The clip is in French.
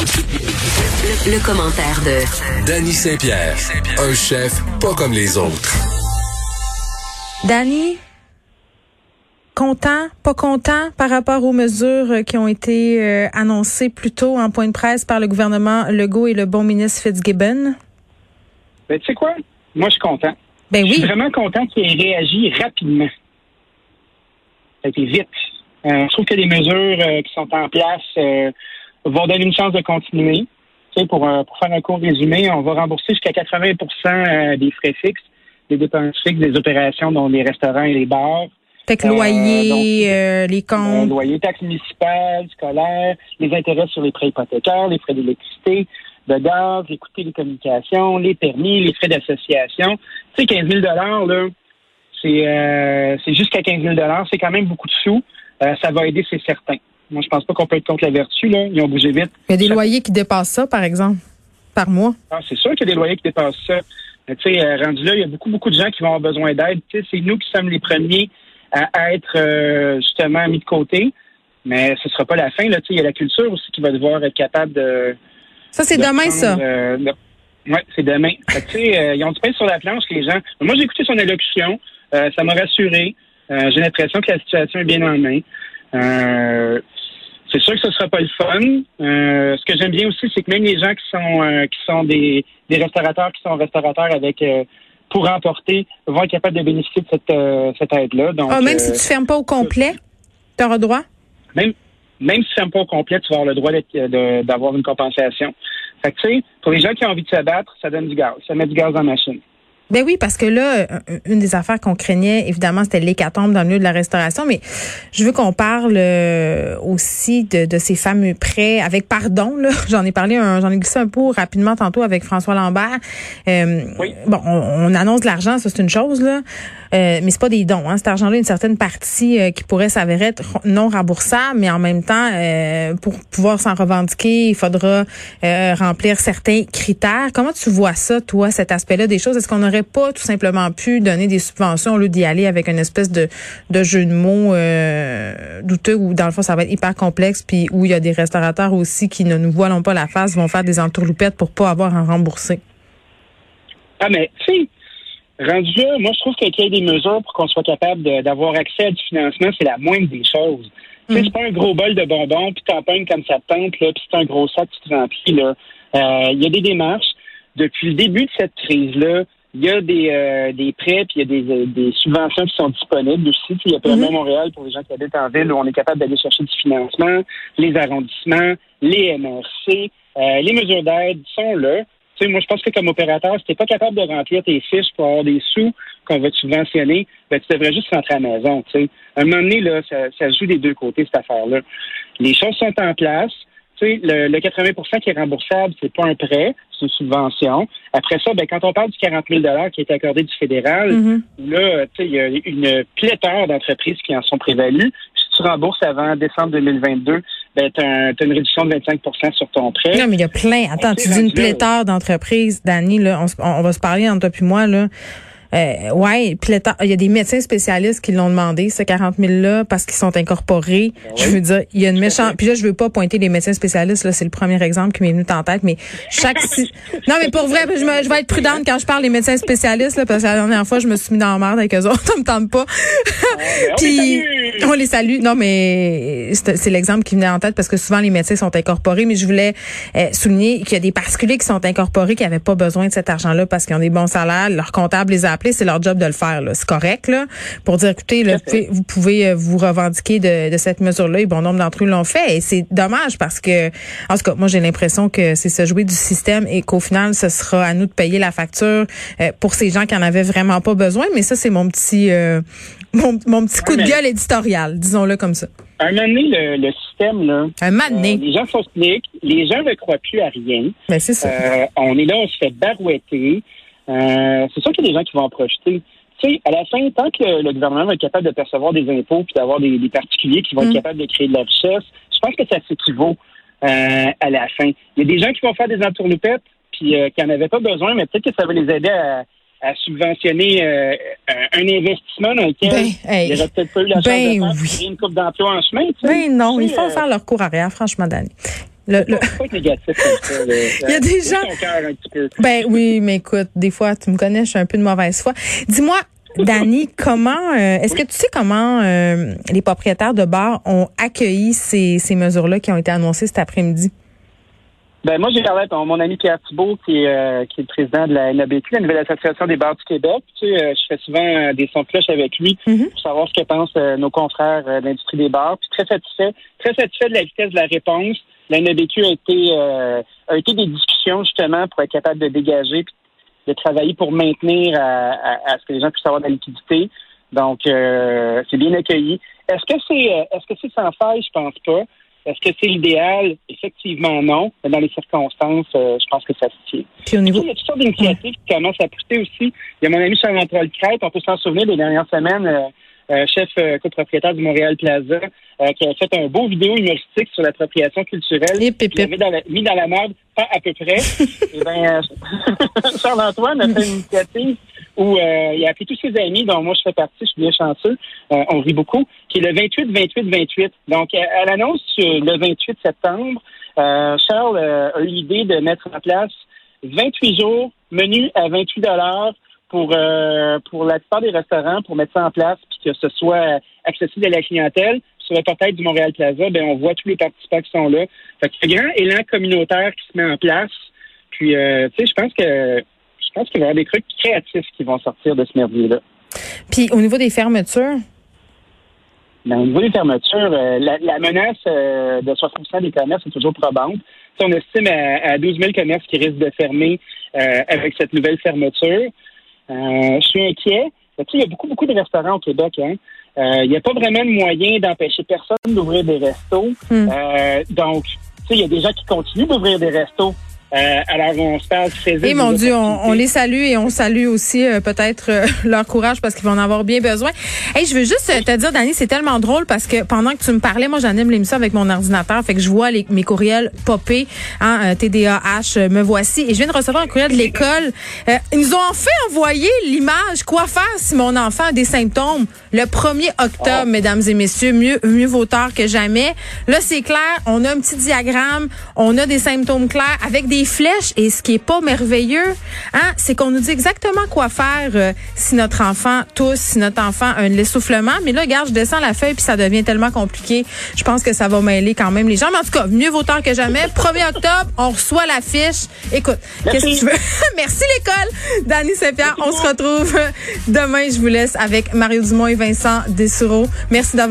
Le, le commentaire de Danny Saint-Pierre, un chef pas comme les autres. Danny, content, pas content par rapport aux mesures qui ont été euh, annoncées plus tôt en point de presse par le gouvernement Legault et le bon ministre Fitzgibbon? Ben, tu sais quoi? Moi, je suis content. Ben Je suis oui. vraiment content qu'il ait réagi rapidement. Ça a été vite. Euh, je trouve que les mesures euh, qui sont en place euh, vont donner une chance de continuer. Tu sais, pour, euh, pour faire un court résumé, on va rembourser jusqu'à 80% euh, des frais fixes, des dépenses fixes, des opérations dont les restaurants et les bars. Fait que Euh, loyer, donc, euh, les Euh, comptes. loyer, taxes municipales, scolaires, les intérêts sur les prêts hypothécaires, les frais d'électricité, de gaz, les coûts de télécommunications, les permis, les frais d'association. Tu sais, 15 000 là, c'est euh, c'est jusqu'à 15 000 c'est quand même beaucoup de sous. Euh, ça va aider, c'est certain. Moi, je pense pas qu'on peut être contre la vertu. Là. Ils ont bougé vite. Il y a des Ça- loyers qui dépassent ça, par exemple, par mois. Ah, c'est sûr qu'il y a des loyers qui dépassent ça. Mais tu sais, euh, rendu là, il y a beaucoup, beaucoup de gens qui vont avoir besoin d'aide. Tu sais, c'est nous qui sommes les premiers à, être euh, justement mis de côté. Mais ce sera pas la fin. Là. Tu sais, il y a la culture aussi qui va devoir être capable de. Ça, c'est de demain, prendre, ça. euh, de- Ouais, c'est demain. Fait que, tu sais, euh, ils ont du pain sur la planche, les gens. Moi, j'ai écouté son allocution. Euh, ça m'a rassuré. Euh, j'ai l'impression que la situation est bien en main. Euh, c'est sûr que ce sera pas le fun. Euh, ce que j'aime bien aussi, c'est que même les gens qui sont euh, qui sont des, des restaurateurs, qui sont restaurateurs avec euh, pour emporter, vont être capables de bénéficier de cette, euh, cette aide-là. Donc, Ah, même euh, si tu fermes pas au complet, tu auras droit? même, même si tu fermes pas au complet, tu vas avoir le droit d'être- de- d'avoir une compensation. Fait que, tu sais, pour les gens qui ont envie de se battre, ça donne du gaz. Ça met du gaz dans la machine. Ben oui, parce que là, euh, une des affaires qu'on craignait, évidemment, c'était l'hécatombe dans le milieu de la restauration, mais je veux qu'on parle euh, aussi de, de ces fameux prêts avec pardon. Là, j'en ai parlé, un- j'en ai glissé un peu rapidement tantôt avec François Lambert. Euh, Oui. Bon, on, on annonce de l'argent, ça c'est une chose là, euh, mais c'est pas des dons. Hein. Cet argent-là, une certaine partie euh, qui pourrait s'avérer être non remboursable, mais en même temps, euh, pour pouvoir s'en revendiquer, il faudra euh, remplir certains critères. Comment tu vois ça, toi, cet aspect-là des choses? Est-ce qu'on pas tout simplement pu donner des subventions au lieu d'y aller avec une espèce de, de jeu de mots euh, douteux où dans le fond ça va être hyper complexe, puis où il y a des restaurateurs aussi qui ne nous voilent pas la face, vont faire des entourloupettes pour pas avoir à rembourser. Ah, mais, tu sais, rendu là, moi, je trouve que qu'il y ait des mesures pour qu'on soit capable d'avoir accès à du financement, c'est la moindre des choses. Tu sais, Mm. c'est pas un gros bol de bonbons, puis t'en pognes comme ça te tente, là, puis c'est un gros sac tu te remplis, là. Euh, Il y a des démarches. Depuis le début de cette crise-là, il y a des, euh, des prêts, puis il y a des, euh, des subventions qui sont disponibles aussi. Tu Il y a PME Mhm. Montréal pour les gens qui habitent en ville où on est capable d'aller chercher du financement, les arrondissements, les MRC, euh, les mesures d'aide sont là. Tu sais, moi, je pense que comme opérateur, si t'es pas capable de remplir tes fiches pour avoir des sous qu'on va te subventionner, ben, tu devrais juste rentrer à la maison, tu sais. À un moment donné, là, ça, ça joue des deux côtés, cette affaire-là. Les choses sont en place. Tu sais, le, le 80% qui est remboursable, c'est pas un prêt, c'est une subvention. Après ça, ben, quand on parle du 40 000 qui est accordé du fédéral, Mhm. là, tu sais, il y a une pléthore d'entreprises qui en sont prévalues. Si tu rembourses avant décembre 2022, ben, tu as, une réduction de 25% sur ton prêt. Non, mais il y a plein. Attends, On tu dis une là, pléthore d'entreprises, Dani, là, on, on va se parler entre toi puis moi, là. Euh, ouais, pléthore. Il y a des médecins spécialistes qui l'ont demandé, ce 40 000-là, parce qu'ils sont incorporés. Je veux dire, il y a une méchante... Puis là, je veux pas pointer les médecins spécialistes, là, c'est le premier exemple qui m'est venu en tête, mais chaque... si- Non, mais pour vrai, je, me- je vais être prudente quand je parle des médecins spécialistes, là, parce que la dernière fois, je me suis mis dans la merde avec eux autres, ça me tente pas. Ben, on Puis les salue! on les salue. Non, mais c'est c'est l'exemple qui venait en tête parce que souvent les médecins sont incorporés, mais je voulais euh, souligner qu'il y a des particuliers qui sont incorporés qui n'avaient pas besoin de cet argent-là parce qu'ils ont des bons salaires. Leur comptable les a c'est leur job de le faire. C'est correct là, pour dire écoutez, là, vous pouvez, vous pouvez, euh, vous revendiquer de, de cette mesure-là. Et bon nombre d'entre eux l'ont fait. Et c'est dommage parce que, en tout cas, moi j'ai l'impression que c'est se jouer du système et qu'au final, ce sera à nous de payer la facture euh, pour ces gens qui en avaient vraiment pas besoin. Mais ça, c'est mon petit euh, mon, mon petit coup de mais- gueule éditorial, disons-le comme ça. Un moment donné, le, le système, là, Un moment euh, les gens s'expliquent, les gens ne croient plus à rien. Ben, c'est ça. Euh, on est là, on se fait barouetter. Euh, c'est sûr qu'il y a des gens qui vont en projeter. Tu sais, à la fin, tant que le, le gouvernement va être capable de percevoir des impôts puis d'avoir des, des particuliers qui vont Mm. être capables de créer de la richesse, je pense que ça s'équivaut euh, à la fin. Il y a des gens qui vont faire des entourloupettes puis euh, qui n'en avaient pas besoin, mais peut-être que ça va les aider à, à subventionner euh, un, investissement dans lequel Ben, hey, il peut-être pas eu la chance ben de faire oui. créer une coupe d'emploi en chemin. tu sais. Ben non, Tu ils sais, font euh, faire leur cours arrière, franchement, Dani. Le, le... Pas être négatif comme ça. là. Il y a des gens- ton cœur un petit peu. Ben oui, mais écoute, des fois, tu me connais, je suis un peu de mauvaise foi. Dis-moi, Dani, comment euh, est-ce que tu sais comment euh, les propriétaires de bars ont accueilli ces, ces mesures-là qui ont été annoncées cet après-midi? Ben moi j'ai parlé avec mon, mon ami Pierre Thibault qui est euh, qui est le président de la NABQ, la nouvelle association des bars du Québec. Tu sais, euh, je fais souvent euh, des sons de cloche avec lui Mhm. pour savoir ce que pensent euh, nos confrères euh, de l'industrie des bars. Puis très satisfait, très satisfait de la vitesse de la réponse. La NABQ a été euh, a été des discussions justement pour être capable de dégager puis de travailler pour maintenir à, à- à ce que les gens puissent avoir de la liquidité. Donc euh, c'est bien accueilli. Est-ce que c'est est-ce que c'est sans faille? Je pense pas. Est-ce que c'est l'idéal? Effectivement, non. Mais dans les circonstances, euh, je pense que ça se tient. Puis au Il niveau y a toutes sortes d'initiatives qui commencent à pousser aussi. Il y a mon ami Charles-Antoine Crête, on peut s'en souvenir des dernières semaines, euh, euh, chef copropriétaire du Montréal Plaza, qui a fait un beau vidéo humoristique sur l'appropriation culturelle. Il l'avait hip. dans la- mis dans la merde, pas à peu près. Et ben, euh, Charles-Antoine a fait une initiative où euh, il a appelé tous ses amis, dont moi je fais partie, je suis bien chanceux, euh, on rit beaucoup, qui est le 28-28-28. Donc, à, l'annonce le 28 septembre, euh, Charles euh, a eu l'idée de mettre en place 28 jours, menu à 28 dollars pour euh, pour la plupart des restaurants, pour mettre ça en place, puis que ce soit accessible à la clientèle. Sur le portail du Montréal Plaza, ben on voit tous les participants qui sont là. Fait un grand élan communautaire qui se met en place. Puis, euh, tu sais, je pense que je pense qu'il va y avoir des trucs créatifs qui vont sortir de ce merdier-là. puis au niveau des fermetures, Mais au niveau des fermetures, euh, la, la menace euh, de 60% des commerces est toujours probante. Si on estime à, à 12 000 commerces qui risquent de fermer euh, avec cette nouvelle fermeture. Je suis inquiet. Il y a beaucoup, beaucoup de restaurants au Québec. Hein. Il n'y a pas vraiment de moyen d'empêcher personne d'ouvrir des restos. Euh, donc, tu sais, il y a des gens qui continuent d'ouvrir des restos. Euh, alors, on se parle très et Eh, mon Dieu, on, on les salue et on salue aussi euh, peut-être euh, leur courage parce qu'ils vont en avoir bien besoin. Hey, je veux juste euh, te dire, Dani, c'est tellement drôle parce que pendant que tu me parlais, moi j'anime l'émission avec mon ordinateur, fait que je vois les, mes courriels popper, hein, euh, TDAH, euh, me voici, et je viens de recevoir un courriel de l'école. Euh, ils nous ont enfin envoyé l'image. Quoi faire si mon enfant a des symptômes le 1er octobre, mesdames et messieurs, mieux mieux vaut tard que jamais. Là, c'est clair, on a un petit diagramme, on a des symptômes clairs avec des flèches et ce qui est pas merveilleux, hein, c'est qu'on nous dit exactement quoi faire euh, si notre enfant tousse, si notre enfant a un essoufflement. Mais là, regarde, je descends la feuille puis ça devient tellement compliqué. Je pense que ça va mêler quand même les gens. Mais en tout cas, mieux vaut tard que jamais. 1er octobre, on reçoit la fiche. Écoute, qu'est-ce que tu veux? Merci l'école. Dani Saint-Pierre, on se retrouve demain. Je vous laisse avec Mario Dumont et Vincent Dessureau. Merci d'avoir